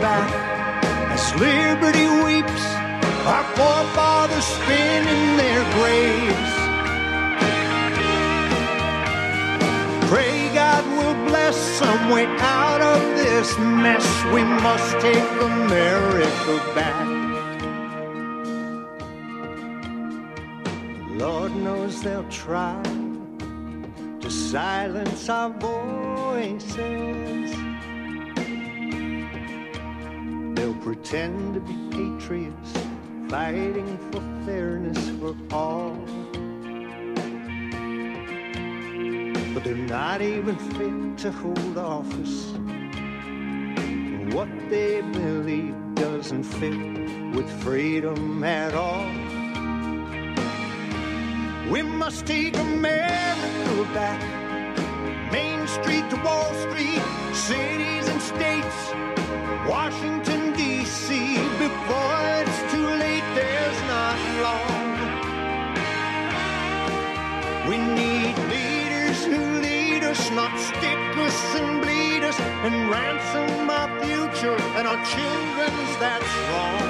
back as liberty weeps, our forefathers spin in their graves. Pray God will bless some way out of this mess. We must take America back. Lord knows they'll try to silence our voices. They'll pretend to be patriots, fighting for fairness for all. But they're not even fit to hold office. What they believe doesn't fit with freedom at all. We must take America back. Main Street to Wall Street, cities and states, Washington, D.C. Before it's too late, there's not long. We need leaders who lead us, not stick us and bleed us, and ransom our future and our children's. That's wrong.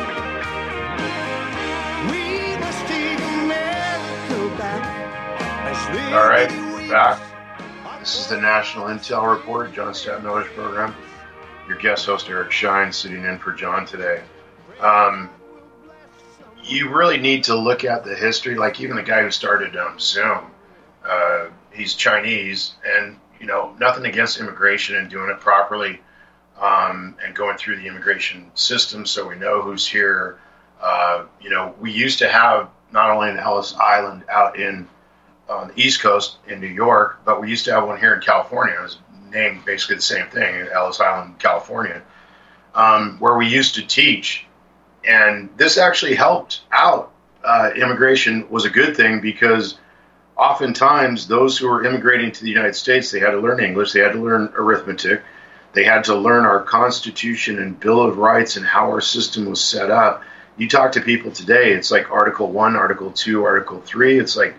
We must take America back. All right, back. This is the National Intel Report, John Stadtmiller's program. Your guest host Eric Shine sitting in for John today. Um, you really need to look at the history. Like even the guy who started um, Zoom, uh, he's Chinese, and you know nothing against immigration and doing it properly, um, and going through the immigration system so we know who's here. Uh, you know, we used to have not only an Ellis Island out in on the East Coast in New York, but we used to have one here in California. It was named basically the same thing, Ellis Island, California, um, where we used to teach. And this actually helped out. Uh, immigration was a good thing because oftentimes those who were immigrating to the United States, they had to learn English, they had to learn arithmetic, they had to learn our Constitution and Bill of Rights and how our system was set up. You talk to people today, it's like Article 1, Article 2, Article 3. It's like,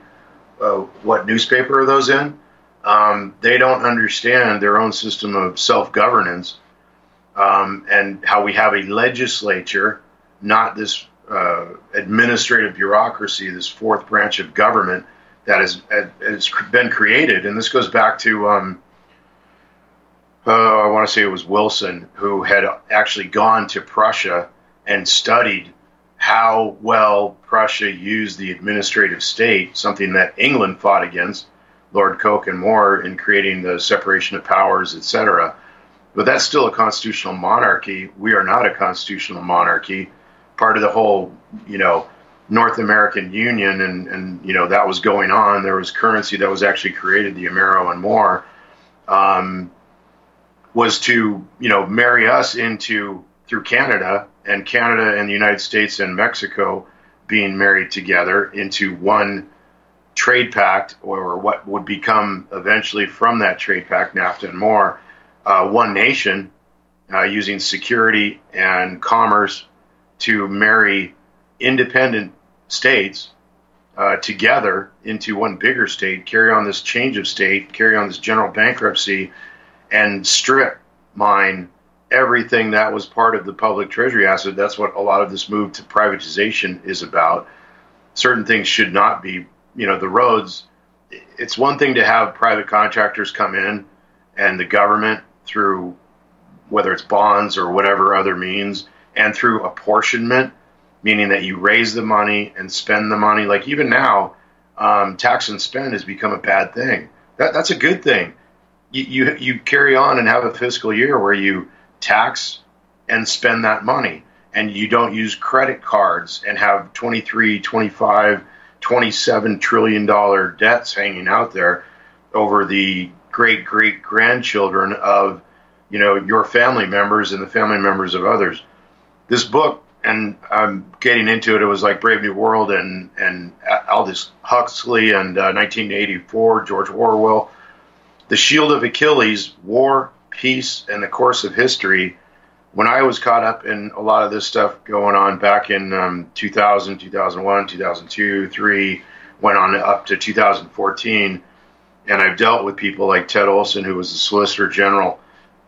uh, what newspaper are those in? Um, they don't understand their own system of self governance um, and how we have a legislature, not this uh, administrative bureaucracy, this fourth branch of government that has, has been created. And this goes back to, um, uh, I want to say it was Wilson, who had actually gone to Prussia and studied how well Prussia used the administrative state, something that England fought against, Lord Coke and Moore, in creating the separation of powers, etc. But that's still a constitutional monarchy. We are not a constitutional monarchy. Part of the whole, you know, North American Union, and, and you know that was going on. There was currency that was actually created, the Amero and more, um, was to you know marry us into through Canada and Canada and the United States and Mexico being married together into one trade pact, or what would become eventually from that trade pact, NAFTA and more, uh, one nation, uh, using security and commerce to marry independent states uh, together into one bigger state, carry on this change of state, carry on this general bankruptcy, and strip mine everything that was part of the public treasury asset. That's what a lot of this move to privatization is about. Certain things should not be, you know, the roads. It's one thing to have private contractors come in and the government through whether it's bonds or whatever other means, and through apportionment, meaning that you raise the money and spend the money. Like even now, um, tax and spend has become a bad thing. That, that's a good thing. You, you, you carry on and have a fiscal year where you tax and spend that money and you don't use credit cards and have 23 25 27 trillion dollar debts hanging out there over the great great grandchildren of you know your family members and the family members of others this book and I'm getting into it. It was like Brave New World and and Aldous Huxley and uh, 1984 George Orwell. The Shield of Achilles: War, Peace, and the Course of History. When I was caught up in a lot of this stuff going on back in um, 2000, 2001, 2002, three, went on up to 2014, and I've dealt with people like Ted Olson, who was the Solicitor General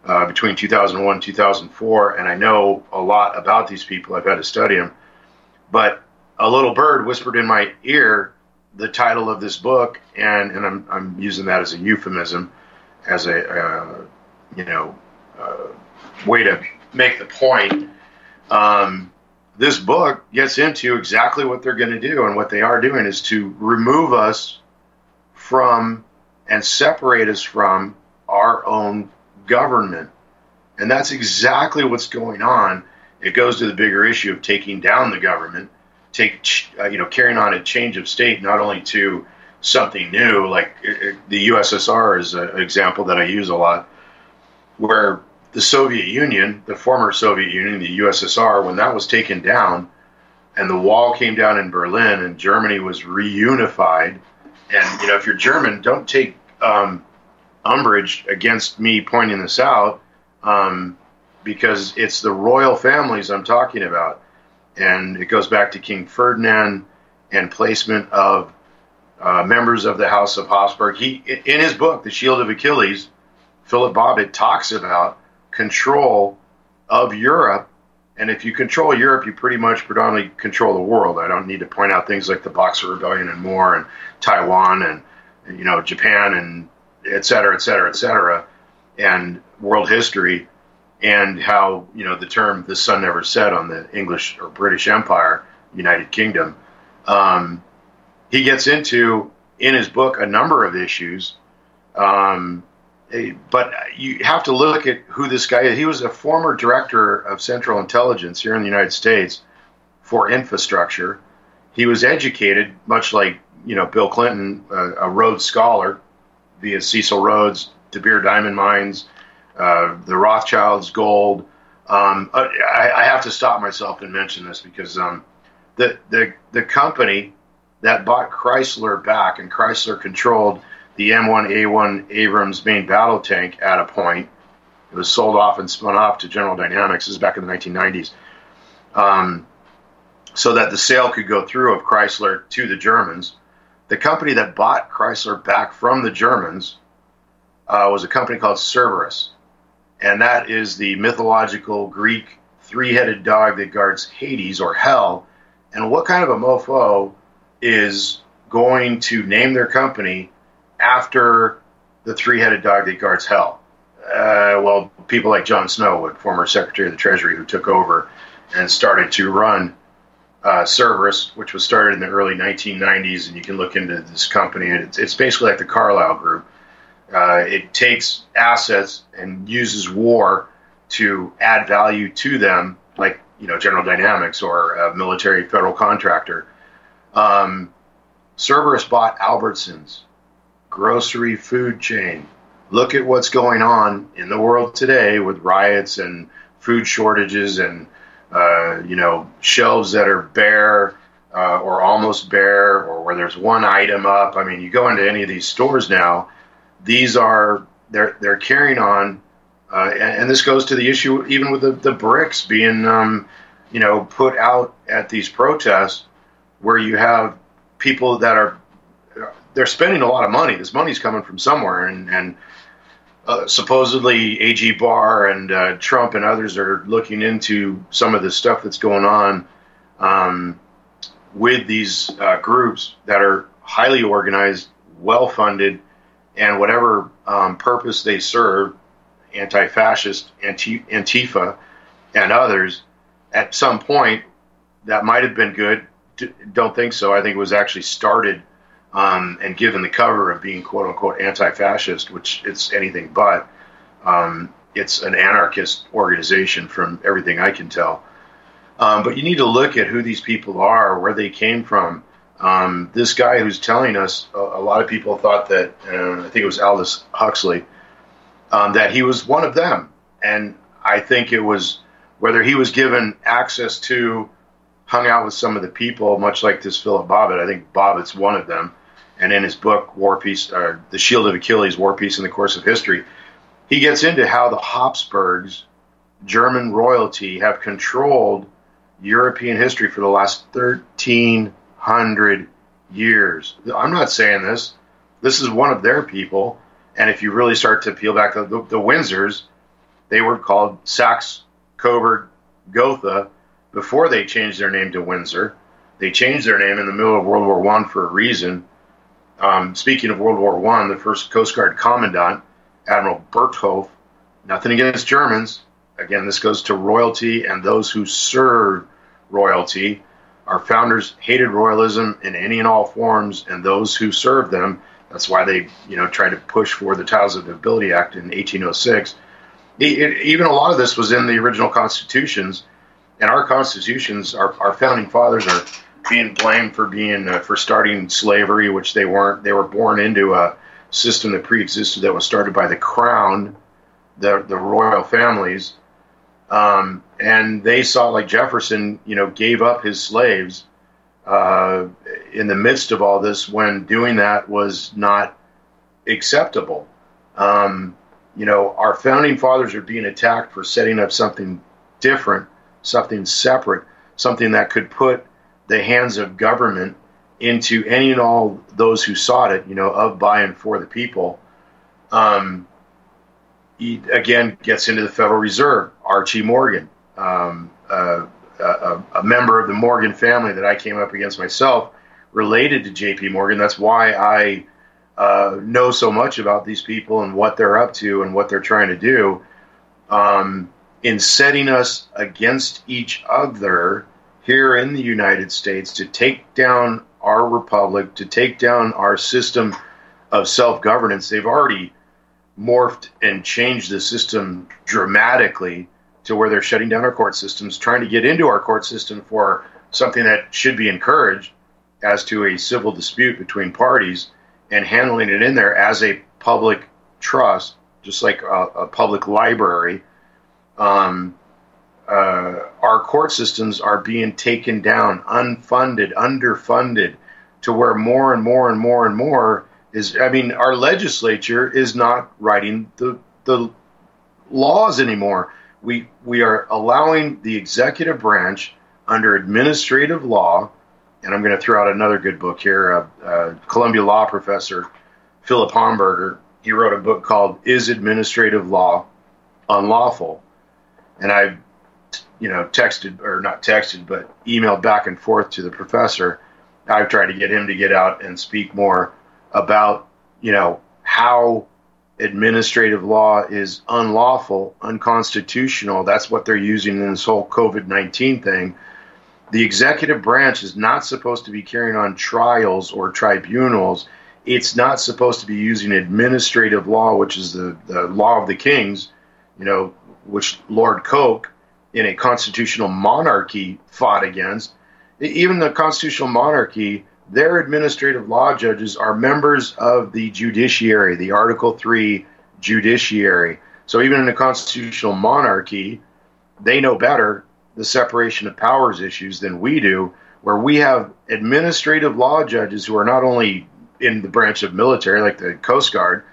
uh, between 2001 and 2004, and I know a lot about these people. I've had to study them. But a little bird whispered in my ear the title of this book, and, and I'm, I'm using that as a euphemism, as a uh, you know uh, way to make the point. Um, this book gets into exactly what they're going to do, and what they are doing is to remove us from and separate us from our own government. And that's exactly what's going on. It goes to the bigger issue of taking down the government, take uh, you know carrying on a change of state not only to something new like it, it, the USSR is an example that I use a lot, where the Soviet Union, the former Soviet Union, the USSR, when that was taken down, and the wall came down in Berlin, and Germany was reunified. And you know, if you're German, don't take um, umbrage against me pointing this out um, because it's the royal families I'm talking about. And it goes back to King Ferdinand and placement of uh, members of the House of Habsburg. He, in his book, The Shield of Achilles, Philip Bobbitt talks about control of Europe. And if you control Europe, you pretty much predominantly control the world. I don't need to point out things like the Boxer Rebellion and more, and Taiwan, and you know Japan and et cetera, et cetera, et cetera, and world history, and how you know the term "the sun never set" on the English or British Empire, United Kingdom. Um, he gets into in his book a number of issues, um, but you have to look at who this guy is. He was a former director of Central Intelligence here in the United States for infrastructure. He was educated, much like you know Bill Clinton, a, a Rhodes Scholar, via Cecil Rhodes, De Beer Diamond Mines, uh, the Rothschilds Gold. Um, uh, I, I, have to stop myself and mention this because um, the, the, the company that bought Chrysler back, and Chrysler controlled the M1A1 Abrams main battle tank at a point. It was sold off and spun off to General Dynamics. This is back in the 1990s. Um, so that the sale could go through of Chrysler to the Germans. The company that bought Chrysler back from the Germans uh, was a company called Cerberus. And that is the mythological Greek three headed dog that guards Hades or hell. And what kind of a mofo is going to name their company after the three headed dog that guards hell? Uh, well, people like John Snow, former Secretary of the Treasury, who took over and started to run uh, Cerberus, which was started in the early 1990s, and you can look into this company. It's, it's basically like the Carlyle Group. Uh, it takes assets and uses war to add value to them, like you know General Dynamics or a military federal contractor. Um, Cerberus bought Albertsons, grocery food chain. Look at what's going on in the world today with riots and food shortages and uh, you know, shelves that are bare uh, or almost bare, or where there's one item up. I mean, you go into any of these stores now; these are they're they're carrying on, uh, and, and, this goes to the issue even with the, the bricks being, um, you know, put out at these protests, where you have people that are they're spending a lot of money. This money's coming from somewhere, and and uh, supposedly AG Barr and uh, Trump and others are looking into some of the stuff that's going on um, with these uh, groups that are highly organized, well funded, and whatever um, purpose they serve, anti fascist, Antifa, and others, at some point, that might have been good. Don't think so. I think it was actually started um, and given the cover of being quote unquote anti fascist, which it's anything but. Um, it's an anarchist organization from everything I can tell. Um, but you need to look at who these people are, where they came from. Um, this guy who's telling us, a, a lot of people thought that, uh, I think it was Aldous Huxley, um, that he was one of them. And I think it was whether he was given access to, hung out with some of the people, much like this Philip Bobbitt. I think Bobbitt's one of them. And in his book, War Peace, or The Shield of Achilles, War Peace in the Course of History, he gets into how the Habsburgs, German royalty, have controlled European history for the last 1,300 years. I'm not saying this. This is one of their people. And if you really start to peel back the, the, the Windsors, they were called Saxe, Coburg, Gotha before they changed their name to Windsor. They changed their name in the middle of World War One for a reason. Um, speaking of World War One, the first Coast Guard commandant, Admiral Bertholf, nothing against Germans, Again, this goes to royalty and those who serve royalty. Our founders hated royalism in any and all forms, and those who served them. That's why they, you know, tried to push for the Titles of Nobility Act in 1806. It, it, even a lot of this was in the original constitutions, and our constitutions, our, our founding fathers are being blamed for being uh, for starting slavery, which they weren't. They were born into a system that pre-existed that was started by the crown, the the royal families, um, and they saw like Jefferson, you know, gave up his slaves uh, in the midst of all this when doing that was not acceptable. Um, you know, our founding fathers are being attacked for setting up something different, something separate, something that could put the hands of government into any and all those who sought it, you know, of, by, and for the people. Um, he again gets into the Federal Reserve. Archie Morgan, um, uh, a, a, member of the Morgan family that I came up against myself, related to J.P. Morgan. That's why I uh, know so much about these people and what they're up to and what they're trying to do. Um, in setting us against each other here in the United States to take down our republic, to take down our system of self governance, they've already morphed and changed the system dramatically to where they're shutting down our court systems, trying to get into our court system for something that should be encouraged as to a civil dispute between parties and handling it in there as a public trust, just like a, a public library. Um, uh, our court systems are being taken down, unfunded, underfunded, to where more and more and more and more is I mean, our legislature is not writing the the laws anymore. We we are allowing the executive branch under administrative law, and I'm going to throw out another good book here. Uh, uh, Columbia law professor Philip Hamburger. He wrote a book called "Is Administrative Law Unlawful?" And I, you know, texted or not texted, but emailed back and forth to the professor. I've tried to get him to get out and speak more about you know how administrative law is unlawful, unconstitutional. That's what they're using in this whole COVID 19 thing. The executive branch is not supposed to be carrying on trials or tribunals. It's not supposed to be using administrative law, which is the, the law of the kings, you know, which Lord Coke in a constitutional monarchy fought against. Even the constitutional monarchy their administrative law judges are members of the judiciary, the Article 3 judiciary. So even in a constitutional monarchy, they know better the separation of powers issues than we do, where we have administrative law judges who are not only in the branch of military, like the Coast Guard,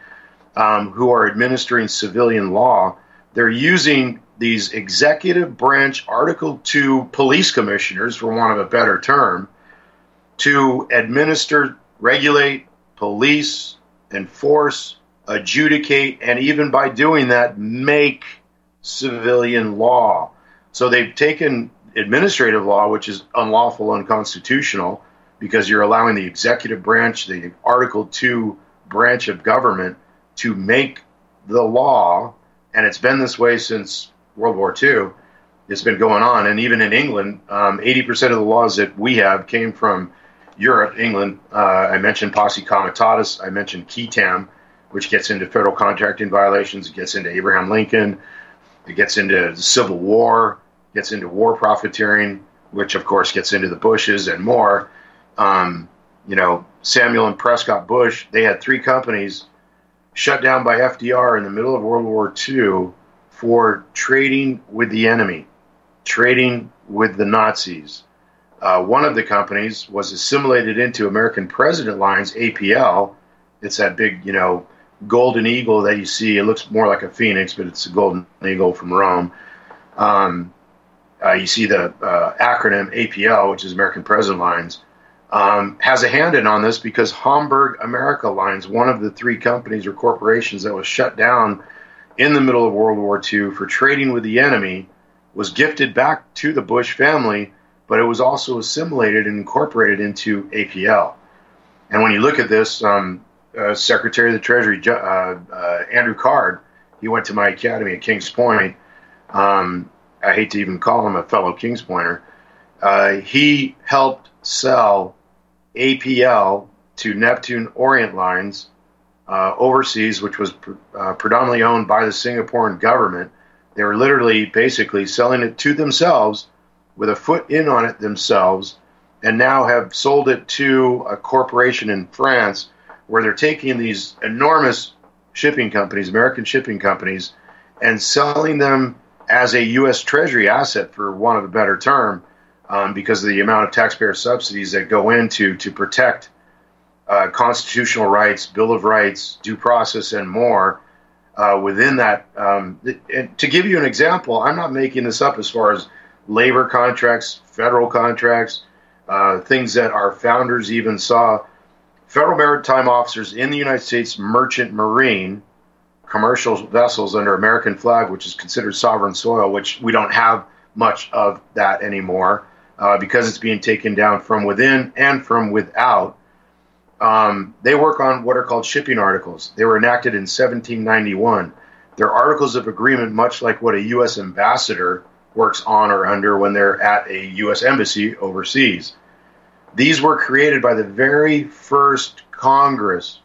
um, who are administering civilian law. They're using these executive branch Article 2 police commissioners, for want of a better term, to administer, regulate, police, enforce, adjudicate, and even by doing that, make civilian law. So they've taken administrative law, which is unlawful, unconstitutional, because you're allowing the executive branch, the Article 2 branch of government, to make the law and it's been this way since World War II. It's been going on, and even in England, um, 80% of the laws that we have came from Europe, England. Uh, I mentioned posse comitatus. I mentioned qui tam, which gets into federal contracting violations. It gets into Abraham Lincoln. It gets into the Civil War. Gets into war profiteering, which of course gets into the Bushes and more. Um, you know, Samuel and Prescott Bush. They had three companies shut down by FDR in the middle of World War II for trading with the enemy, trading with the Nazis. Uh, one of the companies was assimilated into American President Lines, APL. It's that big, you know, golden eagle that you see. It looks more like a phoenix, but it's a golden eagle from Rome. Um, uh, you see the uh, acronym APL, which is American President Lines, um, has a hand in on this because Hamburg America Lines, one of the three companies or corporations that was shut down in the middle of World War II for trading with the enemy, was gifted back to the Bush family, but it was also assimilated and incorporated into APL. And when you look at this, um, uh, Secretary of the Treasury, uh, uh, Andrew Card, he went to my academy at Kings Point. Um, I hate to even call him a fellow Kings Pointer. Uh, he helped sell APL to Neptune Orient Lines uh, overseas, which was pr- uh, predominantly owned by the Singaporean government. They were literally basically selling it to themselves with a foot in on it themselves, and now have sold it to a corporation in France where they're taking these enormous shipping companies, American shipping companies, and selling them as a U.S. Treasury asset, for want of a better term, um, because of the amount of taxpayer subsidies that go into to protect uh, constitutional rights, Bill of Rights, due process, and more. Uh, within that, um, to give you an example, I'm not making this up as far as labor contracts, federal contracts, uh, things that our founders even saw. Federal maritime officers in the United States Merchant Marine, commercial vessels under American flag, which is considered sovereign soil, which we don't have much of that anymore uh, because it's being taken down from within and from without. Um, they work on what are called shipping articles. They were enacted in 1791. They're articles of agreement, much like what a U.S. ambassador works on or under when they're at a U.S. embassy overseas. These were created by the very first Congress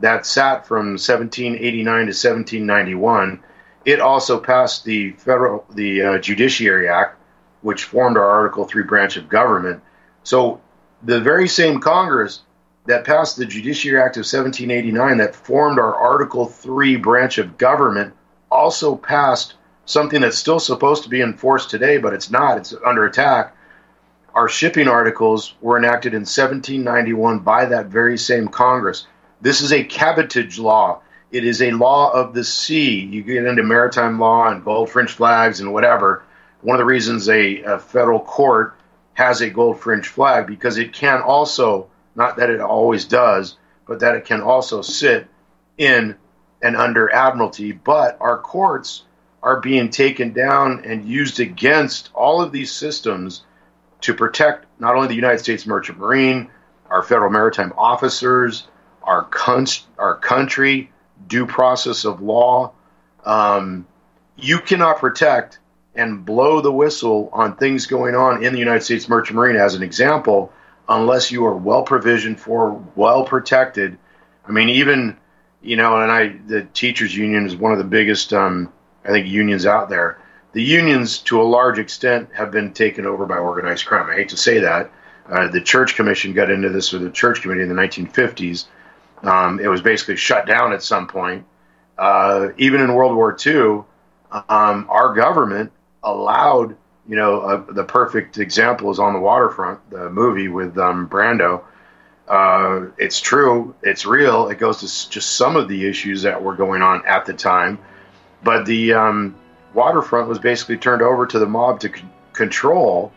that sat from 1789 to 1791. It also passed the federal the uh, Judiciary Act, which formed our Article 3 branch of government. So the very same Congress that passed the Judiciary Act of 1789 that formed our Article 3 branch of government also passed something that's still supposed to be enforced today, but it's not. It's under attack. Our shipping articles were enacted in 1791 by that very same Congress. This is a cabotage law. It is a law of the sea. You get into maritime law and gold fringe flags and whatever one of the reasons a, a federal court has a gold fringe flag because it can also, not that it always does, but that it can also sit in and under admiralty. But our courts are being taken down and used against all of these systems to protect not only the United States Merchant Marine, our federal maritime officers, our, con- our country, due process of law. Um, you cannot protect and blow the whistle on things going on in the United States Merchant Marine, as an example, unless you are well provisioned for, well protected. I mean, even you know, and I the teachers union is one of the biggest, um, I think, unions out there. The unions, to a large extent, have been taken over by organized crime. I hate to say that. Uh, the church commission got into this with the church committee in the 1950s. Um, it was basically shut down at some point. Uh, even in World War II, um, our government allowed, you know, uh, the perfect example is on the waterfront, the movie with um, Brando. Uh, it's true, it's real. It goes to just some of the issues that were going on at the time, but the um, waterfront was basically turned over to the mob to c- control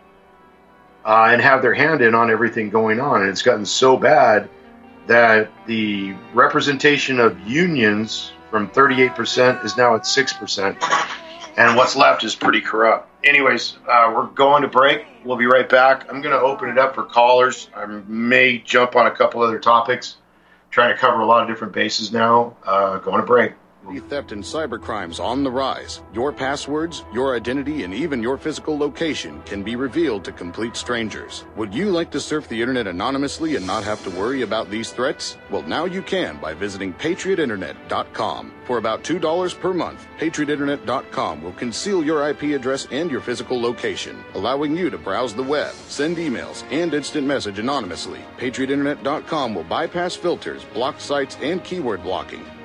uh, and have their hand in on everything going on. And it's gotten so bad that the representation of unions from 38% is now at 6% and what's left is pretty corrupt. Anyways, uh, we're going to break. We'll be right back. I'm going to open it up for callers. I may jump on a couple other topics, trying to cover a lot of different bases now. Uh, going to break. Theft and cybercrimes on the rise, your passwords, your identity, and even your physical location can be revealed to complete strangers. Would you like to surf the internet anonymously and not have to worry about these threats? Well, now you can by visiting patriotinternet.com. For about $2 per month, patriotinternet.com will conceal your IP address and your physical location, allowing you to browse the web, send emails, and instant message anonymously. patriotinternet.com will bypass filters, block sites, and keyword blocking.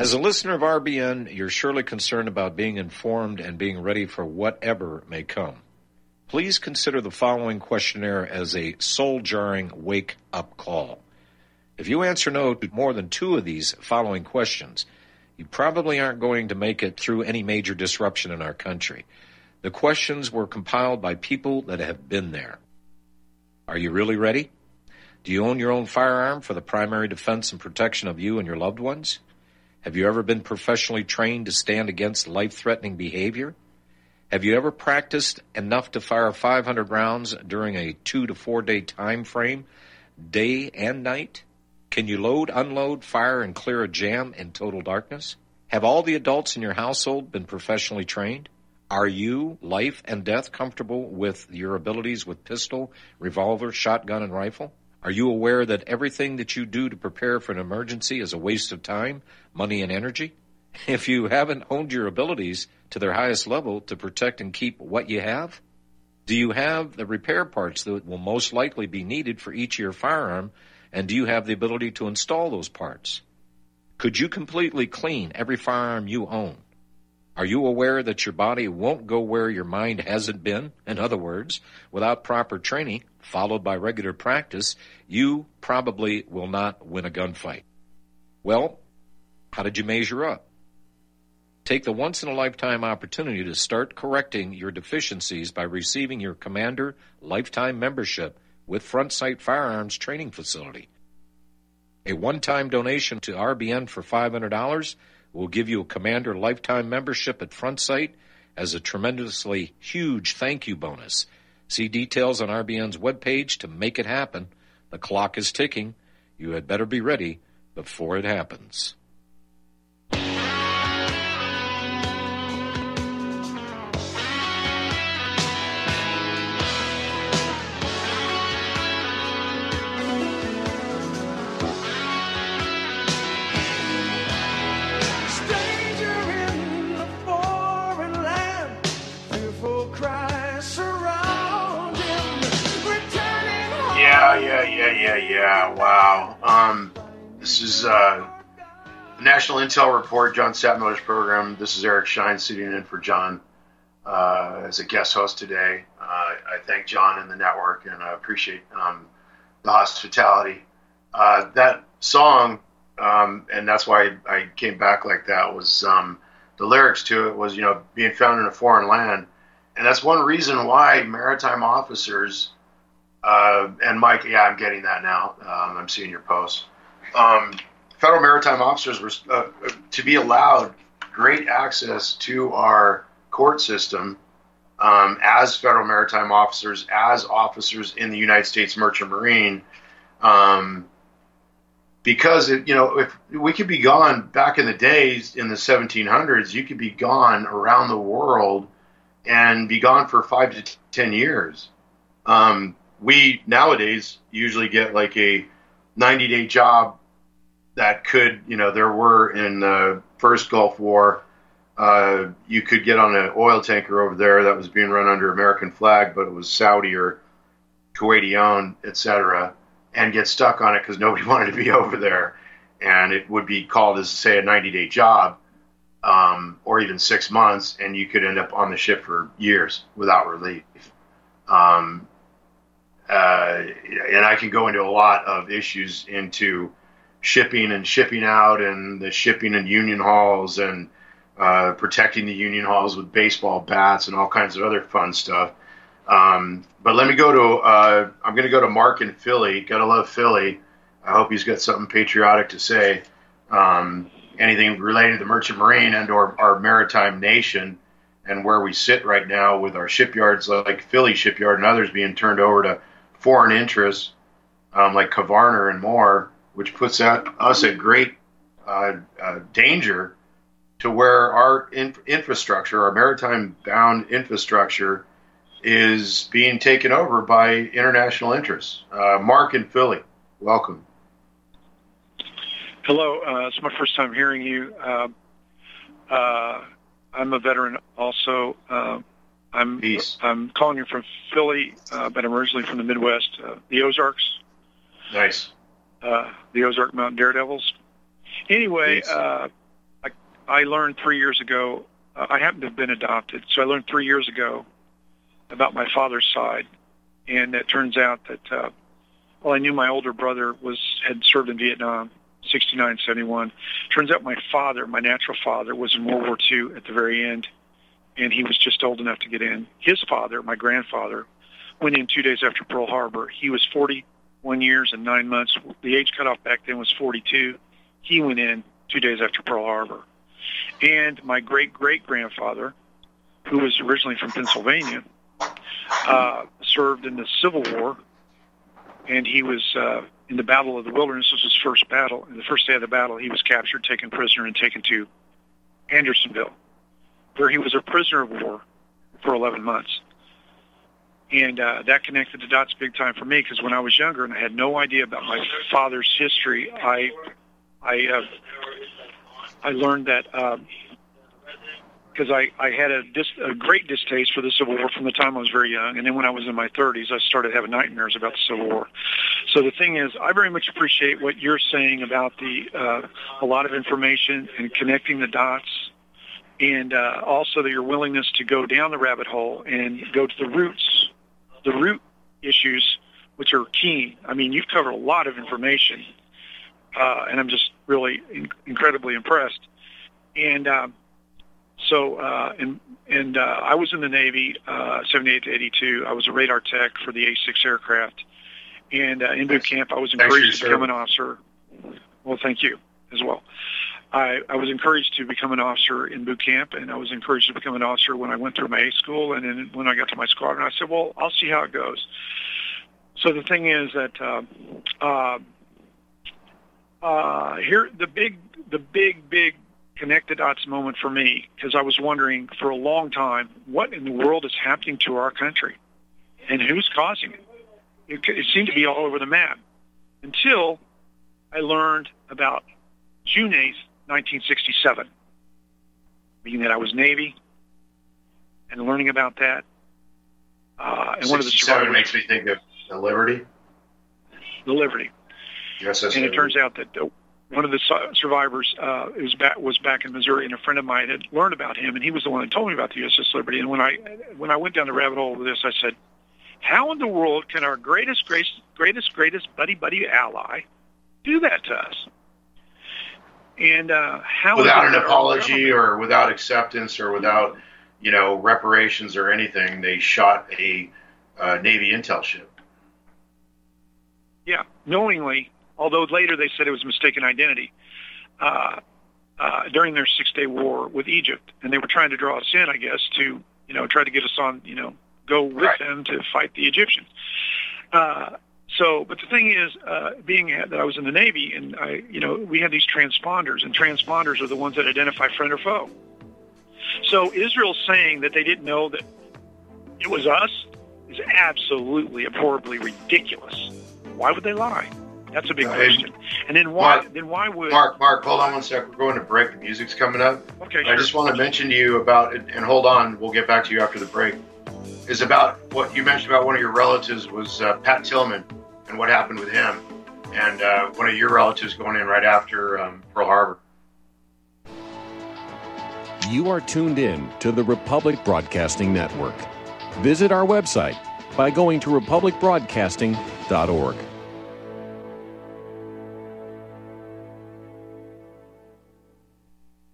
As a listener of RBN, you're surely concerned about being informed and being ready for whatever may come. Please consider the following questionnaire as a soul jarring wake up call. If you answer no to more than two of these following questions, you probably aren't going to make it through any major disruption in our country. The questions were compiled by people that have been there. Are you really ready? Do you own your own firearm for the primary defense and protection of you and your loved ones? Have you ever been professionally trained to stand against life threatening behavior? Have you ever practiced enough to fire 500 rounds during a two to four day time frame, day and night? Can you load, unload, fire, and clear a jam in total darkness? Have all the adults in your household been professionally trained? Are you, life and death, comfortable with your abilities with pistol, revolver, shotgun, and rifle? Are you aware that everything that you do to prepare for an emergency is a waste of time, money, and energy? If you haven't honed your abilities to their highest level to protect and keep what you have, do you have the repair parts that will most likely be needed for each of your firearm, and do you have the ability to install those parts? Could you completely clean every firearm you own? Are you aware that your body won't go where your mind hasn't been? In other words, without proper training, followed by regular practice, you probably will not win a gunfight. Well, how did you measure up? Take the once in a lifetime opportunity to start correcting your deficiencies by receiving your Commander lifetime membership with Front Sight Firearms Training Facility. A one time donation to RBN for $500 will give you a Commander lifetime membership at Front Sight as a tremendously huge thank you bonus. See details on RBN's webpage to make it happen. The clock is ticking. You had better be ready before it happens. Yeah, yeah. Wow. Um, this is uh, National Intel Report, John Stadtmiller's program. This is Eric Shine sitting in for John uh, as a guest host today. Uh, I thank John and the network, and I appreciate um, the hospitality. Uh, that song, um, and that's why I came back like that, was um, the lyrics to it was, you know, being found in a foreign land. And that's one reason why maritime officers uh, and Mike, yeah, I'm getting that now. Um, I'm seeing your post. Um, federal maritime officers were uh, to be allowed great access to our court system um, as federal maritime officers, as officers in the United States Merchant Marine, um, because it, you know if we could be gone back in the days in the 1700s, you could be gone around the world and be gone for five to ten years. Um, we nowadays usually get like a 90 day job that could, you know, there were in the first Gulf War, uh, you could get on an oil tanker over there that was being run under American flag, but it was Saudi or Kuwaiti owned, etc., and get stuck on it because nobody wanted to be over there. And it would be called as, say, a 90 day job um, or even six months, and you could end up on the ship for years without relief. Um, uh, and I can go into a lot of issues into shipping and shipping out and the shipping and union halls and uh, protecting the union halls with baseball bats and all kinds of other fun stuff. Um, but let me go to, uh, I'm going to go to Mark in Philly. Gotta love Philly. I hope he's got something patriotic to say. Um, anything related to the merchant marine and or our maritime nation and where we sit right now with our shipyards like Philly shipyard and others being turned over to foreign interests um, like Kvaerner and more, which puts us at great uh, uh, danger to where our in- infrastructure, our maritime bound infrastructure, is being taken over by international interests. Uh, Mark in Philly, welcome. Hello, uh, it's my first time hearing you. Uh, uh, I'm a veteran also. Uh, I'm Peace. I'm calling you from Philly, uh, but I'm originally from the Midwest, uh, the Ozarks. Nice. Uh, the Ozark Mountain Daredevils. Anyway, Peace. I, I learned three years ago. I happen to have been adopted, so I learned three years ago about my father's side, and it turns out that uh, well, I knew my older brother was had served in Vietnam, 69, 71. Turns out my father, my natural father, was in World War II at the very end, and he was just old enough to get in. His father, my grandfather, went in two days after Pearl Harbor. He was 41 years and nine months. The age cutoff back then was 42. He went in two days after Pearl Harbor. And my great great grandfather, who was originally from Pennsylvania, uh, served in the Civil War, and he was uh, in the Battle of the Wilderness. This was his first battle. And the first day of the battle, he was captured, taken prisoner, and taken to Andersonville, where he was a prisoner of war for 11 months. And uh, that connected the dots big time for me because when I was younger and I had no idea about my father's history, I I uh, I learned that because I I had a dis, a great distaste for the Civil War from the time I was very young, and then when I was in my 30s, I started having nightmares about the Civil War. So the thing is, I very much appreciate what you're saying about the uh, a lot of information and connecting the dots, and uh, also that your willingness to go down the rabbit hole and go to the roots, the root issues, which are key. I mean, you've covered a lot of information, uh, and I'm just really in- incredibly impressed. And um, so, uh, and and uh, I was in the Navy, uh, 78 to 82. I was a radar tech for the A6 aircraft, and uh, in boot camp, I was Thanks for your encouraged to become an officer. Well, thank you as well. I, I was encouraged to become an officer in boot camp, and I was encouraged to become an officer when I went through my A school, and then when I got to my squadron, I said, "Well, I'll see how it goes." So the thing is that uh, uh, uh, here the big, the big, big connect the dots moment for me because I was wondering for a long time what in the world is happening to our country and who's causing it. It, it seemed to be all over the map until I learned about June 8th, 1967, being that I was Navy and learning about that. Uh, and one of the 67 survivors, makes me think of the Liberty. the Liberty. USS and it turns out that uh, one of the su- survivors uh, was back was back in Missouri, and a friend of mine had learned about him, and he was the one that told me about the USS Liberty. And when I when I went down the rabbit hole with this, I said, "How in the world can our greatest, greatest, greatest, greatest buddy buddy ally do that to us?" And uh, how without an apology or without acceptance or without you know reparations or anything they shot a uh, navy intel ship Yeah, knowingly, although later they said it was mistaken identity, uh, uh, during their Six Day War with Egypt. And they were trying to draw us in, I guess, to, you know, try to get us on, you know, go with Right. them to fight the Egyptians. Uh, so, but the thing is, uh, being that I was in the Navy and I, you know, we had these transponders and transponders are the ones that identify friend or foe. So Israel's saying that they didn't know that it was us is absolutely abhorribly ridiculous. Why would they lie? That's a big Right. question. And then why? Mark- then why would? mark mark hold on one sec we're going to break the music's coming up okay, i just want to mention to you about and hold on we'll get back to you after the break is about what you mentioned about one of your relatives was uh, pat tillman and what happened with him and uh, one of your relatives going in right after um, pearl harbor You are tuned in to the Republic Broadcasting Network. Visit our website by going to republicbroadcasting.org.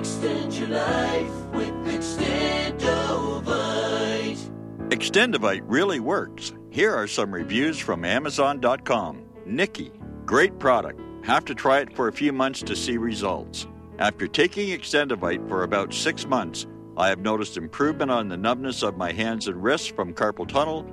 Extend your life with Extendovite. Extendovite really works. Here are some reviews from Amazon.com. Nikki, great product. Have to try it for a few months to see results. After taking Extendovite for about six months, I have noticed improvement on the numbness of my hands and wrists from carpal tunnel.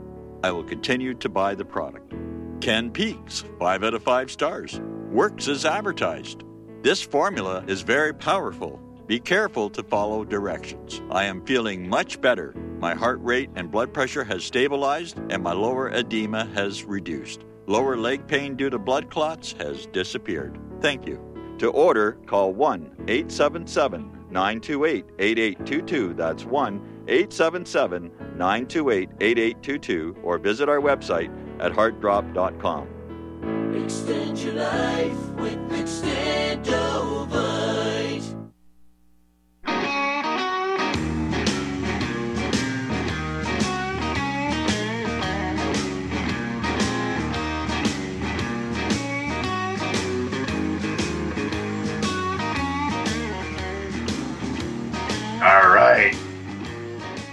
I will continue to buy the product. Ken Peaks, 5 out of 5 stars. Works as advertised. This formula is very powerful. Be careful to follow directions. I am feeling much better. My heart rate and blood pressure has stabilized, and my lower edema has reduced. Lower leg pain due to blood clots has disappeared. Thank you. To order, call 1 877 928 8822. That's 1 877 928 8822, or visit our website at heartdrop.com. Extend your life with Extendovite. All right.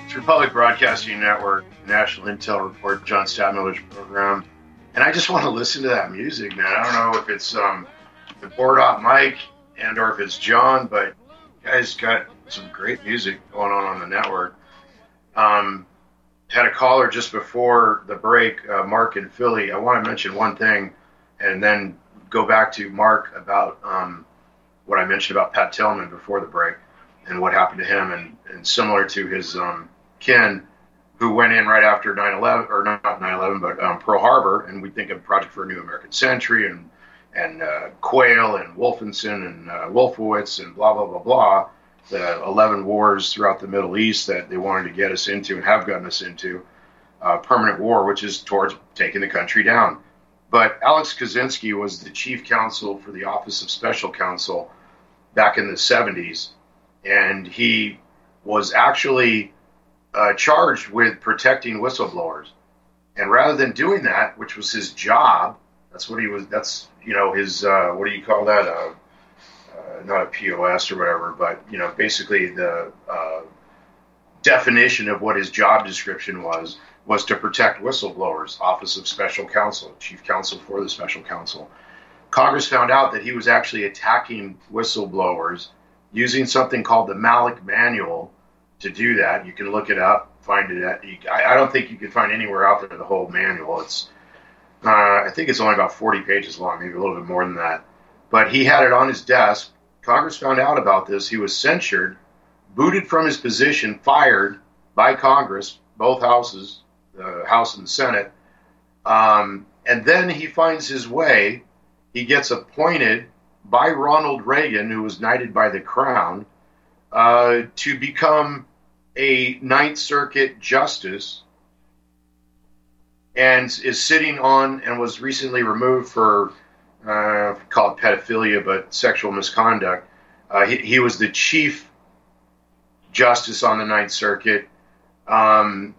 It's Republic Broadcasting Network, National Intel Report, John Stadtmiller's program. And I just want to listen to that music, man. I don't know if it's um, the board op Mike and or if it's John, but guys got some great music going on on the network. Um, had a caller just before the break, uh, Mark in Philly. I want to mention one thing and then go back to Mark about um, what I mentioned about Pat Tillman before the break and what happened to him, and, and similar to his um, kin, who went in right after 9/11, or not 9/11, but um, Pearl Harbor, and we think of Project for a New American Century, and and uh, Quayle, and Wolfenson, and uh, Wolfowitz, and blah blah blah blah, the 11 wars throughout the Middle East that they wanted to get us into and have gotten us into, uh, permanent war, which is towards taking the country down. But Alex Kozinski was the chief counsel for the Office of Special Counsel back in the 70s and he was actually uh, charged with protecting whistleblowers. And rather than doing that, which was his job, that's what he was. That's you know his uh, what do you call that? Uh, not a POS or whatever, but you know basically the uh, definition of what his job description was was to protect whistleblowers. Office of Special Counsel, Chief Counsel for the Special Counsel. Congress found out that he was actually attacking whistleblowers using something called the Malek Manual to do that. You can look it up, find it. At, you, I, I don't think you can find anywhere out there the whole manual. It's, uh, I think it's only about 40 pages long, maybe a little bit more than that. But he had it on his desk. Congress found out about this. He was censured booted from his position, fired by Congress, both houses, the House and the Senate. Um, and then he finds his way. He gets appointed by Ronald Reagan, who was knighted by the crown, uh, to become a Ninth Circuit justice and is sitting on and was recently removed for uh, call it pedophilia, but sexual misconduct. Uh, he, he, was the chief justice on the Ninth Circuit. Um,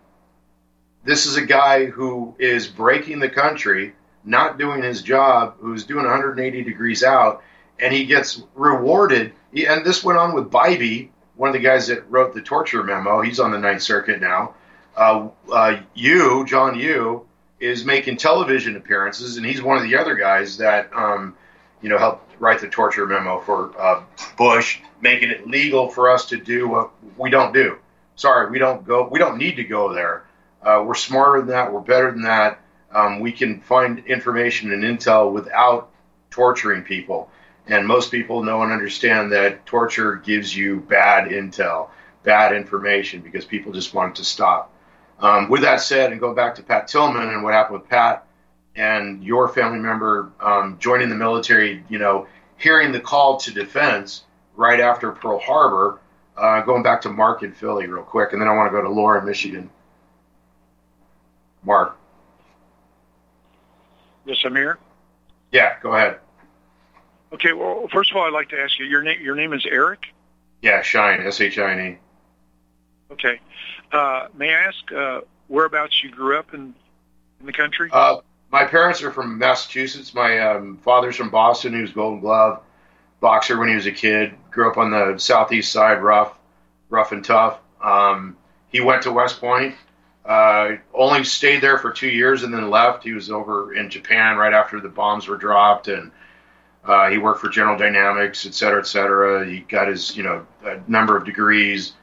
this is a guy who is breaking the country, not doing his job, who's doing 180 degrees out, and he gets rewarded. And this went on with Bybee, one of the guys that wrote the torture memo. He's on the Ninth Circuit now. Uh, uh, you, John Yoo, is making television appearances, and he's one of the other guys that, um, you know, helped write the torture memo for uh, Bush, making it legal for us to do what we don't do. Sorry, we don't go. We don't need to go there. Uh, we're smarter than that. We're better than that. Um, we can find information and intel without torturing people. And most people know and understand that torture gives you bad intel, bad information, because people just want it to stop. Um, with that said, and go back to Pat Tillman and what happened with Pat and your family member um, joining the military, you know, hearing the call to defense right after Pearl Harbor, uh, going back to Mark in Philly real quick, and then I want to go to Laura in Michigan. Mark. Yes, I'm here. Yeah, go ahead. Okay. Well, first of all, I'd like to ask you your name. Your name is Eric. Yeah, Shine. S H I N E. Okay. Uh, may I ask uh, whereabouts you grew up in in the country? Uh, my parents are from Massachusetts. My um, father's from Boston. He was Golden Glove boxer when he was a kid. Grew up on the southeast side, rough, rough and tough. Um, he went to West Point. Uh, only stayed there for two years and then left. He was over in Japan right after the bombs were dropped, and uh, he worked for General Dynamics, et cetera, et cetera. He got his, you know, a number of degrees.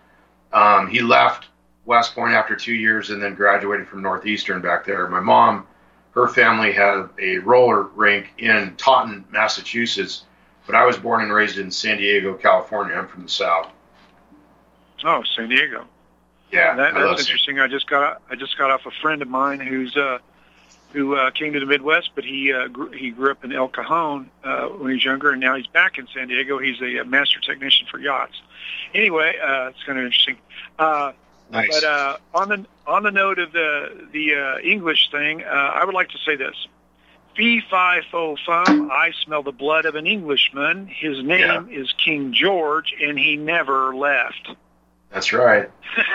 Um, he left West Point after two years and then graduated from Northeastern back there. My mom, her family had a roller rink in Taunton, Massachusetts, but I was born and raised in San Diego, California. I'm from the South. Oh, San Diego. Yeah, that, that's interesting. I just got I just got off a friend of mine who's uh, who uh, came to the Midwest, but he uh, grew, he grew up in El Cajon uh, when he was younger, and now he's back in San Diego. He's a, a master technician for yachts. Anyway, uh, it's kind of interesting. Uh, Nice. But uh, on the on the note of the the uh, English thing, uh, I would like to say this: Fee fi fo fum. I smell the blood of an Englishman. His name Yeah. is King George, and he never left. That's right.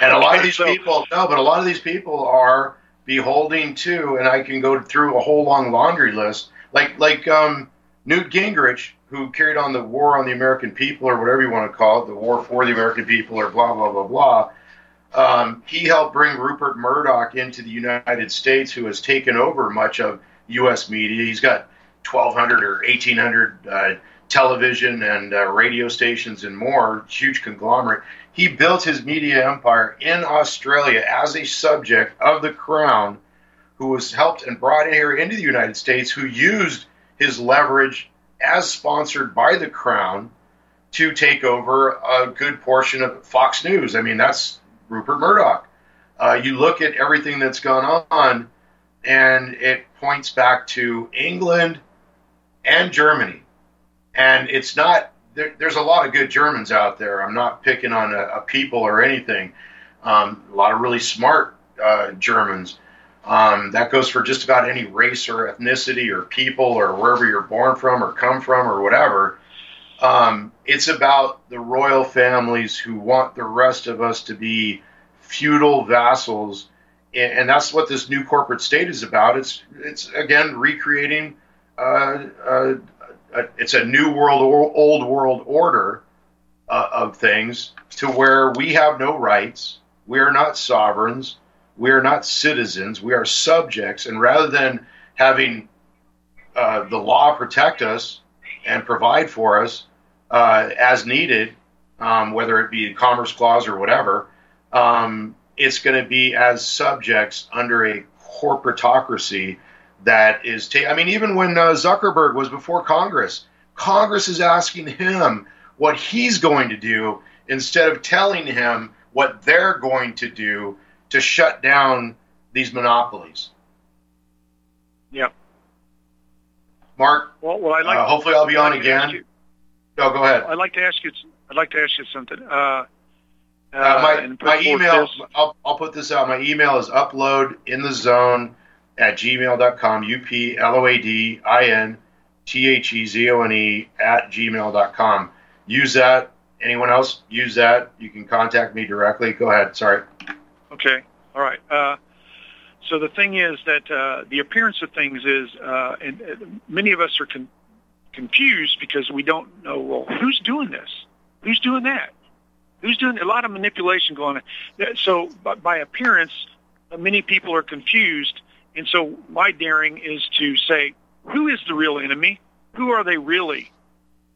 And a lot of these So- people, no, but a lot of these people are beholding to, and I can go through a whole long laundry list, like like um, Newt Gingrich, who carried on the war on the American people, or whatever you want to call it, the war for the American people, or blah blah blah blah. Um, he helped bring Rupert Murdoch into the United States, who has taken over much of U.S. media. He's got 1,200 or 1,800 uh, television and uh, radio stations and more, huge conglomerate. He built his media empire in Australia as a subject of the crown, who was helped and brought here into the United States, who used his leverage as sponsored by the crown to take over a good portion of Fox News. I mean, that's Rupert Murdoch. Uh, you look at everything that's gone on, and it points back to England and Germany. And it's not, there, there's a lot of good Germans out there. I'm not picking on a, a people or anything. Um, a lot of really smart uh, Germans. Um, that goes for just about any race or ethnicity or people or wherever you're born from or come from or whatever. Um, it's about the royal families who want the rest of us to be feudal vassals, and, and that's what this new corporate state is about. It's it's again recreating. Uh, uh, uh, it's a new world or old world order uh, of things to where we have no rights. We are not sovereigns. We are not citizens. We are subjects, and rather than having uh, the law protect us and provide for us uh, as needed, um, whether it be a commerce clause or whatever, um, it's going to be as subjects under a corporatocracy that is. Ta- I mean, even when uh, Zuckerberg was before Congress, Congress is asking him what he's going to do instead of telling him what they're going to do to shut down these monopolies. Yeah. Mark, Well, well, I'd like uh, hopefully I'll be on I'd like to ask again. you- No, go ahead. I'd like to ask you. I'd like to ask you something. Uh, Uh, my my email, I'll, I'll put this out. My email is upload in the zone at gmail.com. U P L O A D I N T H E Z O N E at gmail.com. Use that. Anyone else use that? You can contact me directly. Go ahead. Sorry. Okay. All right. Uh, so the thing is that uh, the appearance of things is, uh, and uh, many of us are con- confused because we don't know. Well, who's doing this? Who's doing that? Who's doing a lot of manipulation going on? So by, by appearance, uh, many people are confused, and so my daring is to say, who is the real enemy? Who are they really?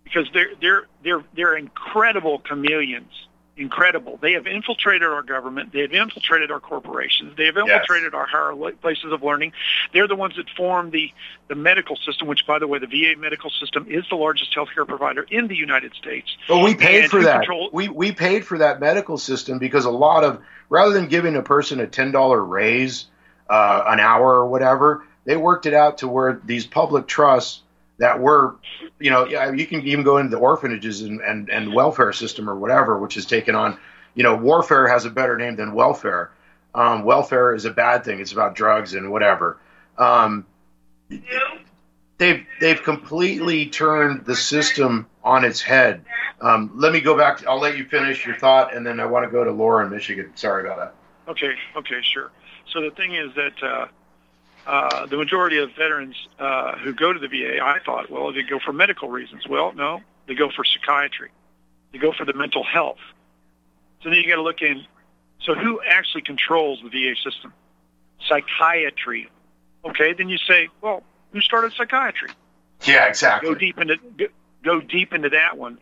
Because they're they're they're they're incredible chameleons incredible. They have infiltrated our government. They have infiltrated our corporations. They have infiltrated our higher places of learning. They're the ones that form the, the medical system, which, by the way, the VA medical system is the largest healthcare provider in the United States. But we paid And for that. control- We we paid for that medical system because a lot of rather than giving a person a ten dollar raise uh, an hour or whatever, they worked it out to where these public trusts that were, you know, you can even go into the orphanages and, and, and welfare system or whatever, which is taken on, you know, warfare has a better name than welfare. Um, welfare is a bad thing. It's about drugs and whatever. Um, they've they've completely turned the system on its head. Um, let me go back. To, I'll let you finish your thought, and then I want to go to Laura in Michigan. Sorry about that. Okay, okay, sure. So the thing is that uh, uh, the majority of veterans uh, who go to the VA, I thought, well, they go for medical reasons. Well, no, they go for psychiatry. They go for the mental health. So then you got to look in. So who actually controls the VA system? Psychiatry. Okay, then you say, well, who started psychiatry? Yeah, exactly. Go deep into go, go deep into that one.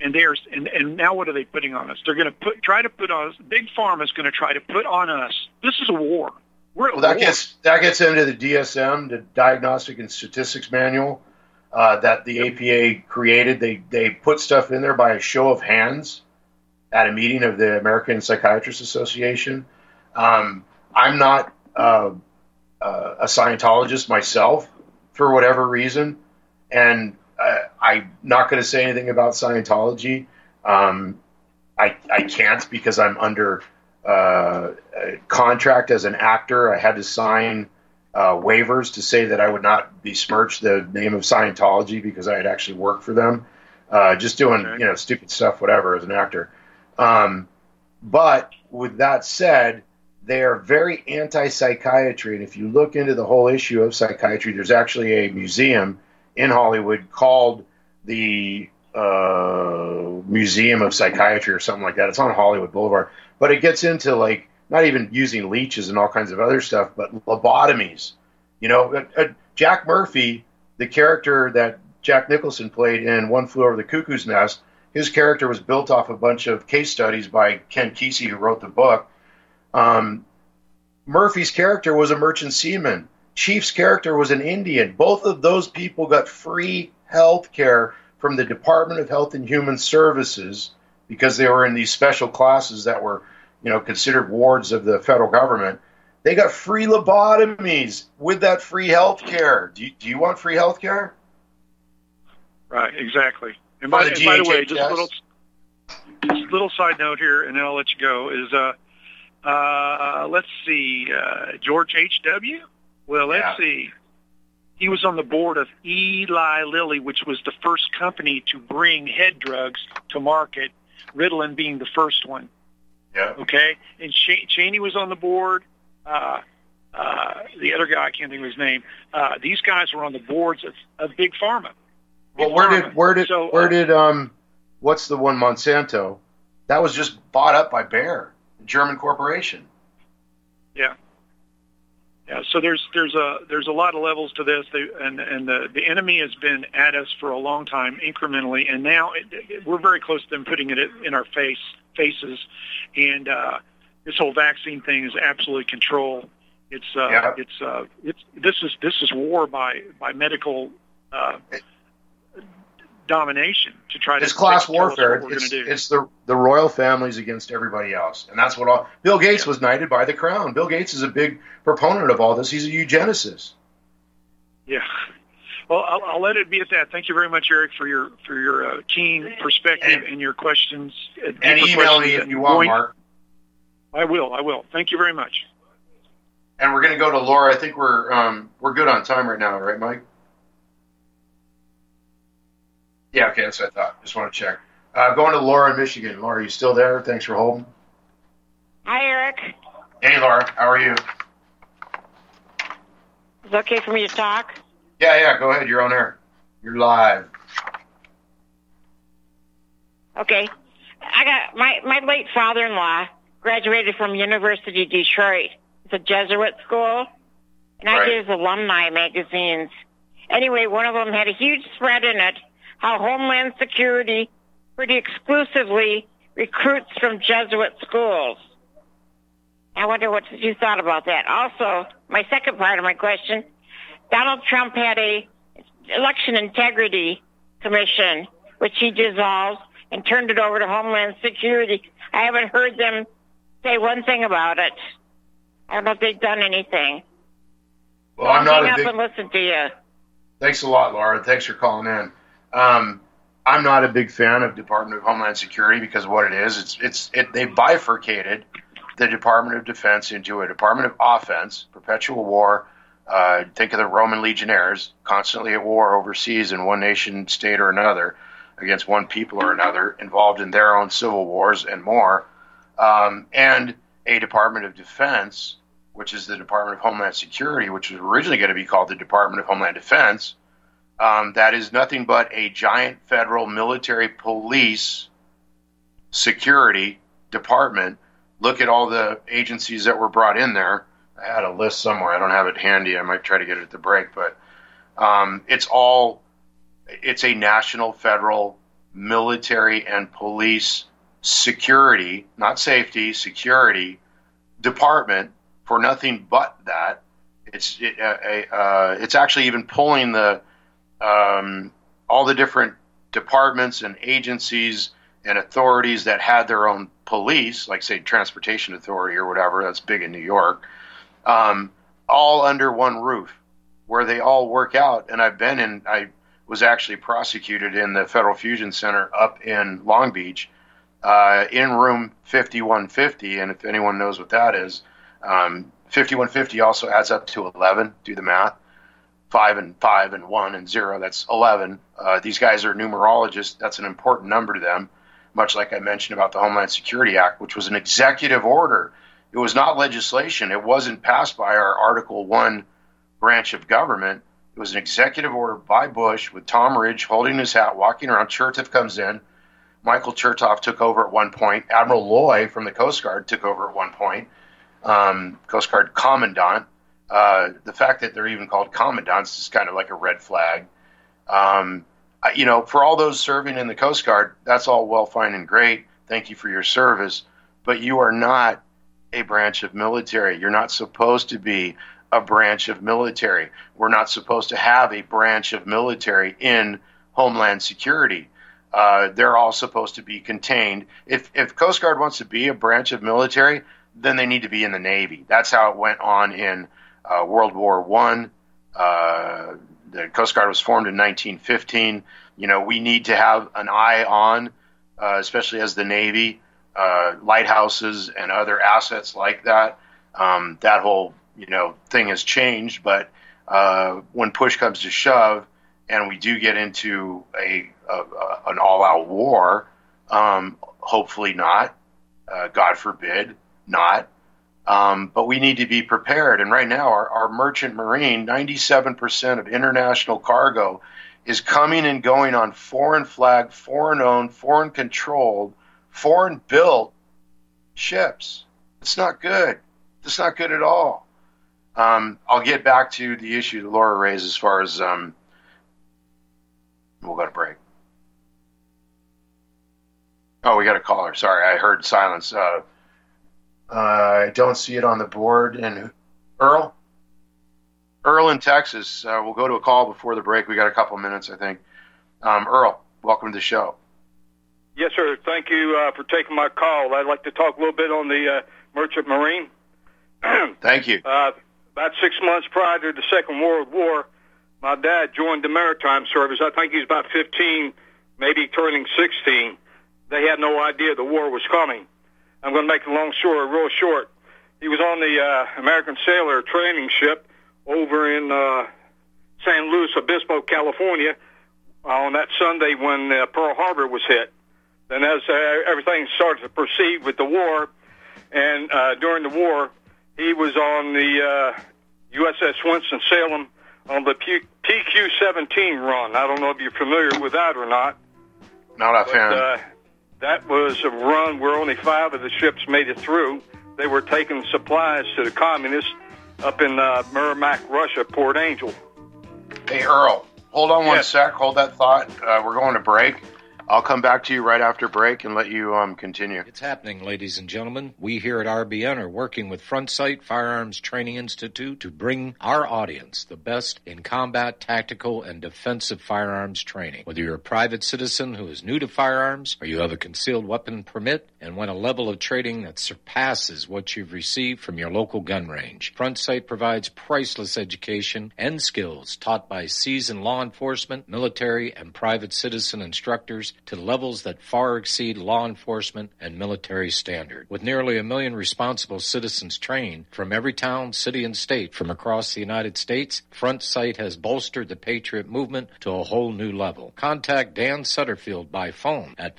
And there's and, and now what are they putting on us? They're going to put try to put on us. Big pharma is going to try to put on us. This is a war. We're Well, that gets that gets into the DSM, the Diagnostic and Statistics Manual, uh, that the APA created. They they put stuff in there by a show of hands at a meeting of the American Psychiatrists Association. Um, I'm not uh, uh, a Scientologist myself for whatever reason, and uh, I'm not going to say anything about Scientology. Um, I I can't because I'm under uh, contract as an actor. I had to sign uh, waivers to say that I would not besmirch the name of Scientology because I had actually worked for them, uh, just doing Okay. you know stupid stuff, whatever, as an actor. Um, but with that said, they are very anti-psychiatry, and if you look into the whole issue of psychiatry, there's actually a museum in Hollywood called the uh, Museum of Psychiatry or something like that. It's on Hollywood Boulevard, but it gets into like not even using leeches and all kinds of other stuff, but lobotomies. You know, uh, uh, Jack Murphy, the character that Jack Nicholson played in One Flew Over the Cuckoo's Nest, his character was built off a bunch of case studies by Ken Kesey, who wrote the book. Um, Murphy's character was a merchant seaman. Chief's character was an Indian. Both of those people got free health care from the Department of Health and Human Services because they were in these special classes that were, you know, considered wards of the federal government. They got free lobotomies with that free health care. Do you, do you want free health care? Right, exactly. And by, the and by the way, just a little, just little side note here, and then I'll let you go. Is uh, uh, let's see, uh, George H. W. Well, let's Yeah. see. He was on the board of Eli Lilly, which was the first company to bring head drugs to market. Ritalin being the first one. Yeah. Okay, and Ch- Cheney was on the board. Uh, uh, the other guy, I can't think of his name. Uh, these guys were on the boards of, of Big Pharma. Well, where Pharma. did where did So, where uh, did um what's the one Monsanto? That was just bought up by Bayer, a German corporation. Yeah. Yeah, so there's there's a there's a lot of levels to this, they, and and the the enemy has been at us for a long time, incrementally, and now it, it, we're very close to them putting it in our face faces, and uh, this whole vaccine thing is absolutely control. It's uh, Yeah. it's uh, it's this is this is war by by medical uh, domination to try to It's class tell us warfare. What we're going It's, to do. it's the the royal families against everybody else, and that's what all. Bill Gates was knighted by the crown. Bill Gates is a big proponent of all this. He's a eugenicist. Yeah. Well, I'll, I'll let it be at that. Thank you very much, Eric, for your for your uh, keen perspective and, your questions. uh, And deeper email me if you want, going- Mark. I will. I will. Thank you very much. And we're going to go to Laura. I think we're um, we're good on time right now, right, Mike? Yeah, okay, that's what I thought. Just want to check. Uh, going to Laura in Michigan. Laura, you still there? Thanks for holding. Hi, Eric. Hey, Laura, how are you? Is it okay for me to talk? Yeah, yeah, go ahead. You're on air. You're live. Okay. I got my my late father-in-law graduated from University of Detroit. It's a Jesuit school, and I Right. get his alumni magazines. Anyway, one of them had a huge spread in it how Homeland Security pretty exclusively recruits from Jesuit schools. I wonder what you thought about that. Also, my second part of my question, Donald Trump had a election integrity commission, which he dissolved and turned it over to Homeland Security. I haven't heard them say one thing about it. I don't know if they've done anything. Well, I'm not hang a up big. and listen to you. Thanks a lot, Laura. Thanks for calling in. Um, I'm not a big fan of Department of Homeland Security because of what it is. It's it's it, they bifurcated the Department of Defense into a Department of Offense, perpetual war. Uh, think of the Roman legionnaires constantly at war overseas in one nation, state, or another against one people or another, involved in their own civil wars and more. Um, and a Department of Defense, which is the Department of Homeland Security, which was originally going to be called the Department of Homeland Defense. Um, that is nothing but a giant federal military police security department. Look at all the agencies that were brought in there. I had a list somewhere. I don't have it handy. I might try to get it at the break, but um, it's all it's a national federal military and police security, not safety, security department for nothing but that. It's it, uh, uh, it's actually even pulling the um, all the different departments and agencies and authorities that had their own police, like say transportation authority or whatever. That's big in New York. Um, all under one roof, where they all work out. And I've been in. I was actually prosecuted in the Federal Fusion Center up in Long Beach, uh, in room 5150. And if anyone knows what that is, um, 5150 also adds up to 11. Do the math. Five and five and one and zero. That's 11. Uh, these guys are numerologists. That's an important number to them. Much like I mentioned about the Homeland Security Act, which was an executive order. It was not legislation. It wasn't passed by our Article One branch of government. It was an executive order by Bush with Tom Ridge holding his hat, walking around. Chertoff comes in. Michael Chertoff took over at one point. Admiral Loy from the Coast Guard took over at one point. Um, Coast Guard Commandant. Uh, the fact that they're even called commandants is kind of like a red flag. Um, I- you know, for all those serving in the Coast Guard, that's all well, fine, and great. Thank you for your service. But you are not a branch of military. You're not supposed to be a branch of military. We're not supposed to have a branch of military in Homeland Security. Uh, they're all supposed to be contained. If if Coast Guard wants to be a branch of military, then they need to be in the Navy. That's how it went on in uh, World War One. Uh, the Coast Guard was formed in 1915. You know, we need to have an eye on, uh, especially as the Navy, uh, lighthouses and other assets like that. Um, that whole you know thing has changed, but uh, when push comes to shove, and we do get into a, a, a an all-out war, um, hopefully not, uh, God forbid, not. Um, but we need to be prepared. And right now, our, our merchant marine, 97% of international cargo is coming and going on foreign flag, foreign owned, foreign controlled, foreign built ships. It's not good. It's not good at all. Um, I'll get back to the issue that Laura raised as far as um, we'll go to break. Oh, we got a caller. Sorry, I heard silence. Uh, uh, I don't see it on the board. And Earl, Earl in Texas. Uh, we'll go to a call before the break. We got a couple minutes, I think. Um, Earl, welcome to the show. Yes, sir. Thank you uh, for taking my call. I'd like to talk a little bit on the uh, Merchant Marine. Thank you. Uh, about six months prior to the Second World War, my dad joined the maritime service. I think he was about 15, maybe turning 16. They had no idea the war was coming. I'm going to make the long story real short. He was on the uh, American Sailor training ship over in uh, San Luis Obispo, California, on that Sunday when uh, Pearl Harbor was hit. Then as uh, everything started to proceed with the war, and uh, during the war, he was on the uh, USS Winston-Salem on the P- PQ-17 run. I don't know if you're familiar with that or not. Not offhand. But, uh, that was a run where only five of the ships made it through. They were taking supplies to the communists up in uh, Merrimack, Russia, Port Angel. Hey, Earl, hold on one sec. Hold that thought. Uh, we're going to break. I'll come back to you right after break and let you um, continue. It's happening, ladies and gentlemen. We here at RBN are working with Front Sight Firearms Training Institute to bring our audience the best in combat, tactical, and defensive firearms training. Whether you're a private citizen who is new to firearms or you have a concealed weapon permit and want a level of training that surpasses what you've received from your local gun range, Front Sight provides priceless education and skills taught by seasoned law enforcement, military, and private citizen instructors to levels that far exceed law enforcement and military standard. With nearly a million responsible citizens trained from every town, city, and state from across the United States, Front Sight has bolstered the Patriot movement to a whole new level. Contact Dan Sutterfield by phone at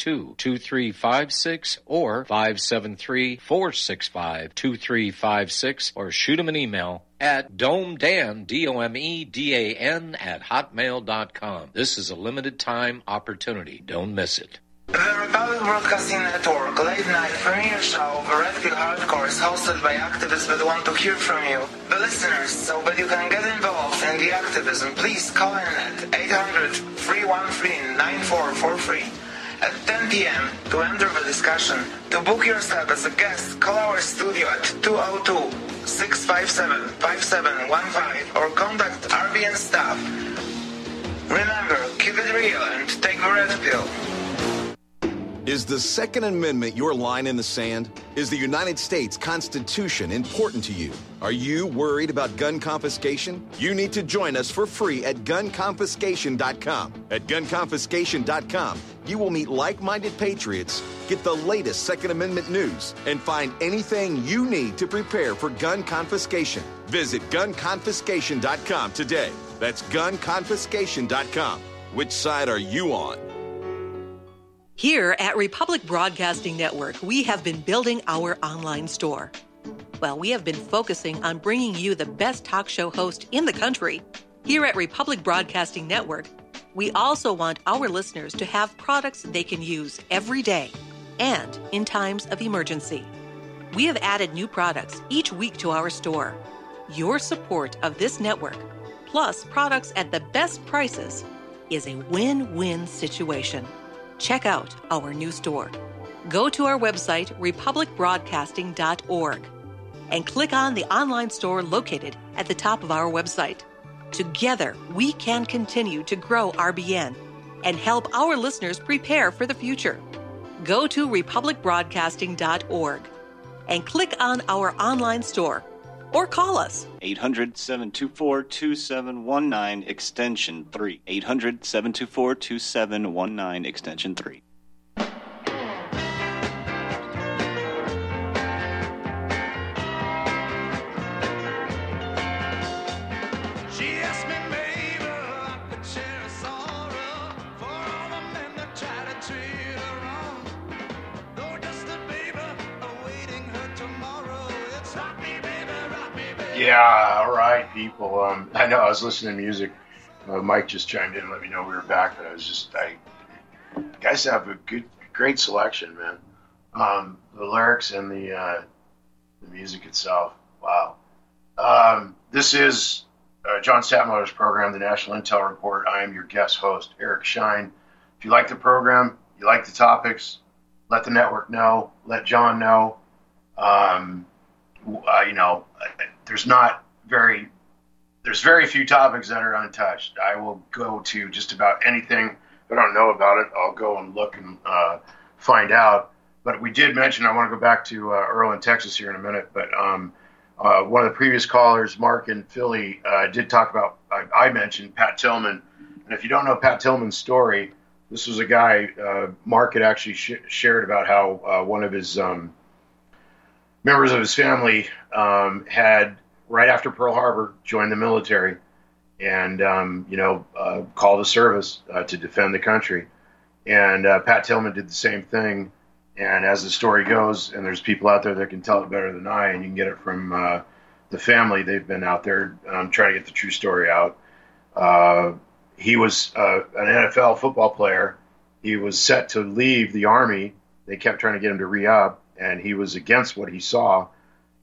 573-762-2356 or 573-465-2356 or shoot him an email at domedan, D-O-M-E-D-A-N at hotmail.com. This is a limited time opportunity. Don't miss it. The Republic Broadcasting Network late night premiere show The Red Pill Hardcore is hosted by activists that want to hear from you, the listeners, so that you can get involved in the activism. Please call in at 800-313-9443 at 10 p.m. to enter the discussion. To book yourself as a guest, call our studio at 202-657-5715 or contact RBN staff. Remember, keep it real and take the red pill. Is the Second Amendment your line in the sand? Is the United States Constitution important to you? Are you worried about gun confiscation? You need to join us for free at gunconfiscation.com. At gunconfiscation.com, you will meet like minded patriots, get the latest Second Amendment news, and find anything you need to prepare for gun confiscation. Visit gunconfiscation.com today. That's gunconfiscation.com. Which side are you on? Here at Republic Broadcasting Network, we have been building our online store. Well, we have been focusing on bringing you the best talk show host in the country. Here at Republic Broadcasting Network, we also want our listeners to have products they can use every day and in times of emergency. We have added new products each week to our store. Your support of this network, plus products at the best prices, is a win win situation. Check out our new store. Go to our website, republicbroadcasting.org, and click on the online store located at the top of our website. Together, we can continue to grow RBN and help our listeners prepare for the future. Go to republicbroadcasting.org and click on our online store or call us 800 724 2719 extension 3. 800 724 2719 extension 3. Yeah, all right, people. Um, I know I was listening to music. Uh, Mike just chimed in, and let me know we were back. But I was just, I guys have a good, great selection, man. Um, the lyrics and the uh, the music itself. Wow. Um, this is uh, John Stadtmiller's program, the National Intel Report. I am your guest host, Eric Shine. If you like the program, you like the topics, let the network know, let John know. Um, uh, you know, there's not very there's very few topics that are untouched. I will go to just about anything. If I don't know about it, I'll go and look and uh, find out. But we did mention, I want to go back to uh, Earl in Texas here in a minute, but um, uh, one of the previous callers, Mark in Philly, uh, did talk about, I, I, mentioned Pat Tillman. And if you don't know Pat Tillman's story, this was a guy, uh, Mark had actually sh- shared about how uh, one of his um, members of his family um, had, right after Pearl Harbor, joined the military and, um, you know, uh, called a service to defend the country. And Pat Tillman did the same thing and as the story goes, and there's people out there that can tell it better than I, and you can get it from uh, the family. They've been out there um, trying to get the true story out. Uh, he was uh, an NFL football player. He was set to leave the army. They kept trying to get him to re up, and he was against what he saw.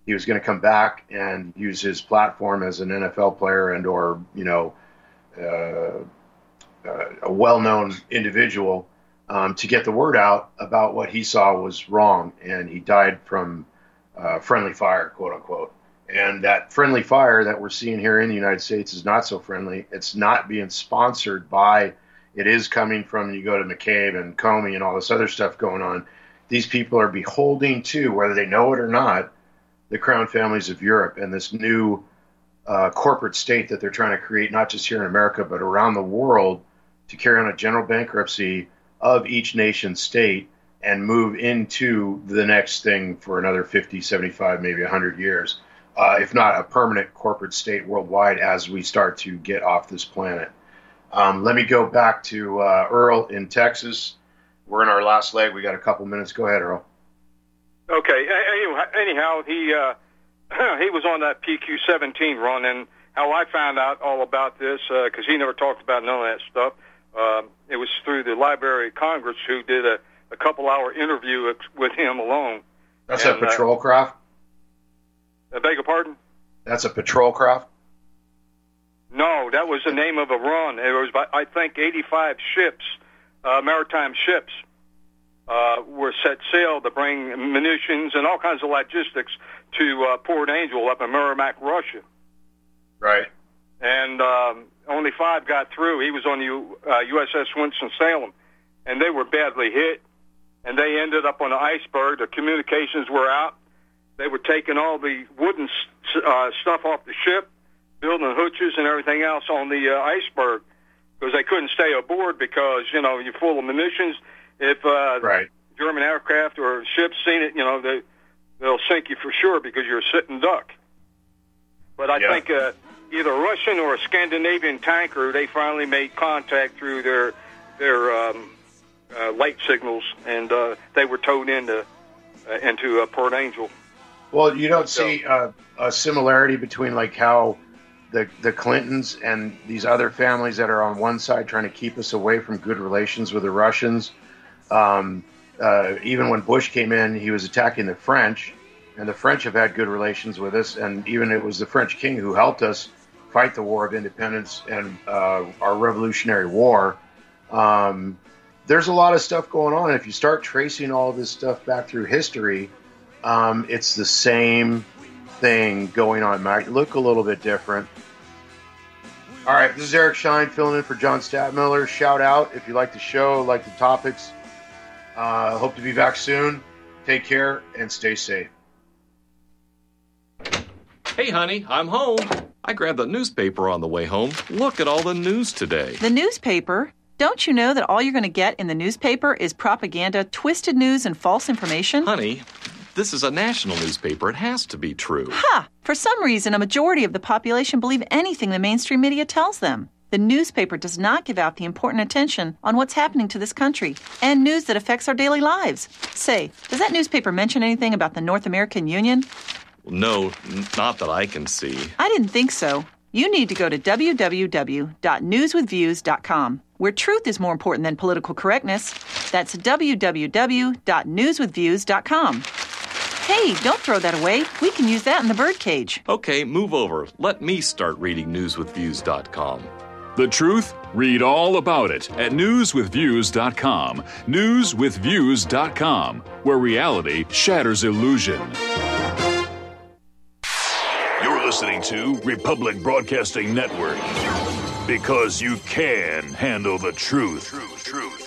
He was going to come back and use his platform as an NFL player and or you know uh, uh, a well-known individual um, to get the word out about what he saw was wrong, and he died from uh, friendly fire, quote unquote. And that friendly fire that we're seeing here in the United States is not so friendly. It's not being sponsored by. It is coming from you go to McCabe and Comey and all this other stuff going on. These people are beholding to, whether they know it or not, the crown families of Europe and this new uh, corporate state that they're trying to create, not just here in America but around the world, to carry on a general bankruptcy of each nation state and move into the next thing for another 50, 75, maybe 100 years, uh, if not a permanent corporate state worldwide as we start to get off this planet. Um, let me go back to uh, Earl in Texas. We're in our last leg. We got a couple minutes. Go ahead, Earl. Okay. Anyhow, he uh, he was on that PQ17 run, and how I found out all about this because uh, he never talked about none of that stuff um, it was through the Library of Congress who did a, a couple hour interview with him alone. That's and, a uh, patrol craft? I beg your pardon? That's a patrol craft? No, that was the name of a run. It was, by, I think, 85 ships, uh, maritime ships, uh, were set sail to bring munitions and all kinds of logistics to uh, Port Angel up in Merrimack, Russia. Right. And um, only five got through. He was on the uh, USS Winston Salem, and they were badly hit. And they ended up on an iceberg. The communications were out. They were taking all the wooden uh, stuff off the ship, building hooches and everything else on the uh, iceberg because they couldn't stay aboard because you know you're full of munitions. If uh, right. German aircraft or ships seen it, you know they they'll sink you for sure because you're a sitting duck. But I yeah. think uh, either Russian or a Scandinavian tanker, they finally made contact through their their um, uh, light signals, and uh, they were towed into uh, into uh, Port Angel. Well, you don't so, see uh, a similarity between like how the the Clintons and these other families that are on one side trying to keep us away from good relations with the Russians. Um, uh, even when Bush came in, he was attacking the French, and the French have had good relations with us, and even it was the French king who helped us fight the War of Independence and uh, our Revolutionary War. Um, there's a lot of stuff going on. If you start tracing all this stuff back through history, um, it's the same thing going on. Might look a little bit different. All right, this is Eric Shine filling in for John Stadtmiller. Shout out if you like the show, like the topics. Uh, hope to be back soon. Take care and stay safe. Hey, honey, I'm home. I grabbed the newspaper on the way home. Look at all the news today. The newspaper? Don't you know that all you're going to get in the newspaper is propaganda, twisted news, and false information? Honey, this is a national newspaper. It has to be true. Ha! For some reason, a majority of the population believe anything the mainstream media tells them. The newspaper does not give out the important attention on what's happening to this country and news that affects our daily lives. Say, does that newspaper mention anything about the North American Union? No, not that I can see. I didn't think so. You need to go to www.newswithviews.com, where truth is more important than political correctness. That's www.newswithviews.com. Hey, don't throw that away. We can use that in the birdcage. Okay, move over. Let me start reading newswithviews.com. The truth? Read all about it at newswithviews.com. Newswithviews.com, where reality shatters illusion You're listening to Republic Broadcasting Network. Because you can handle the truth. Truth, truth.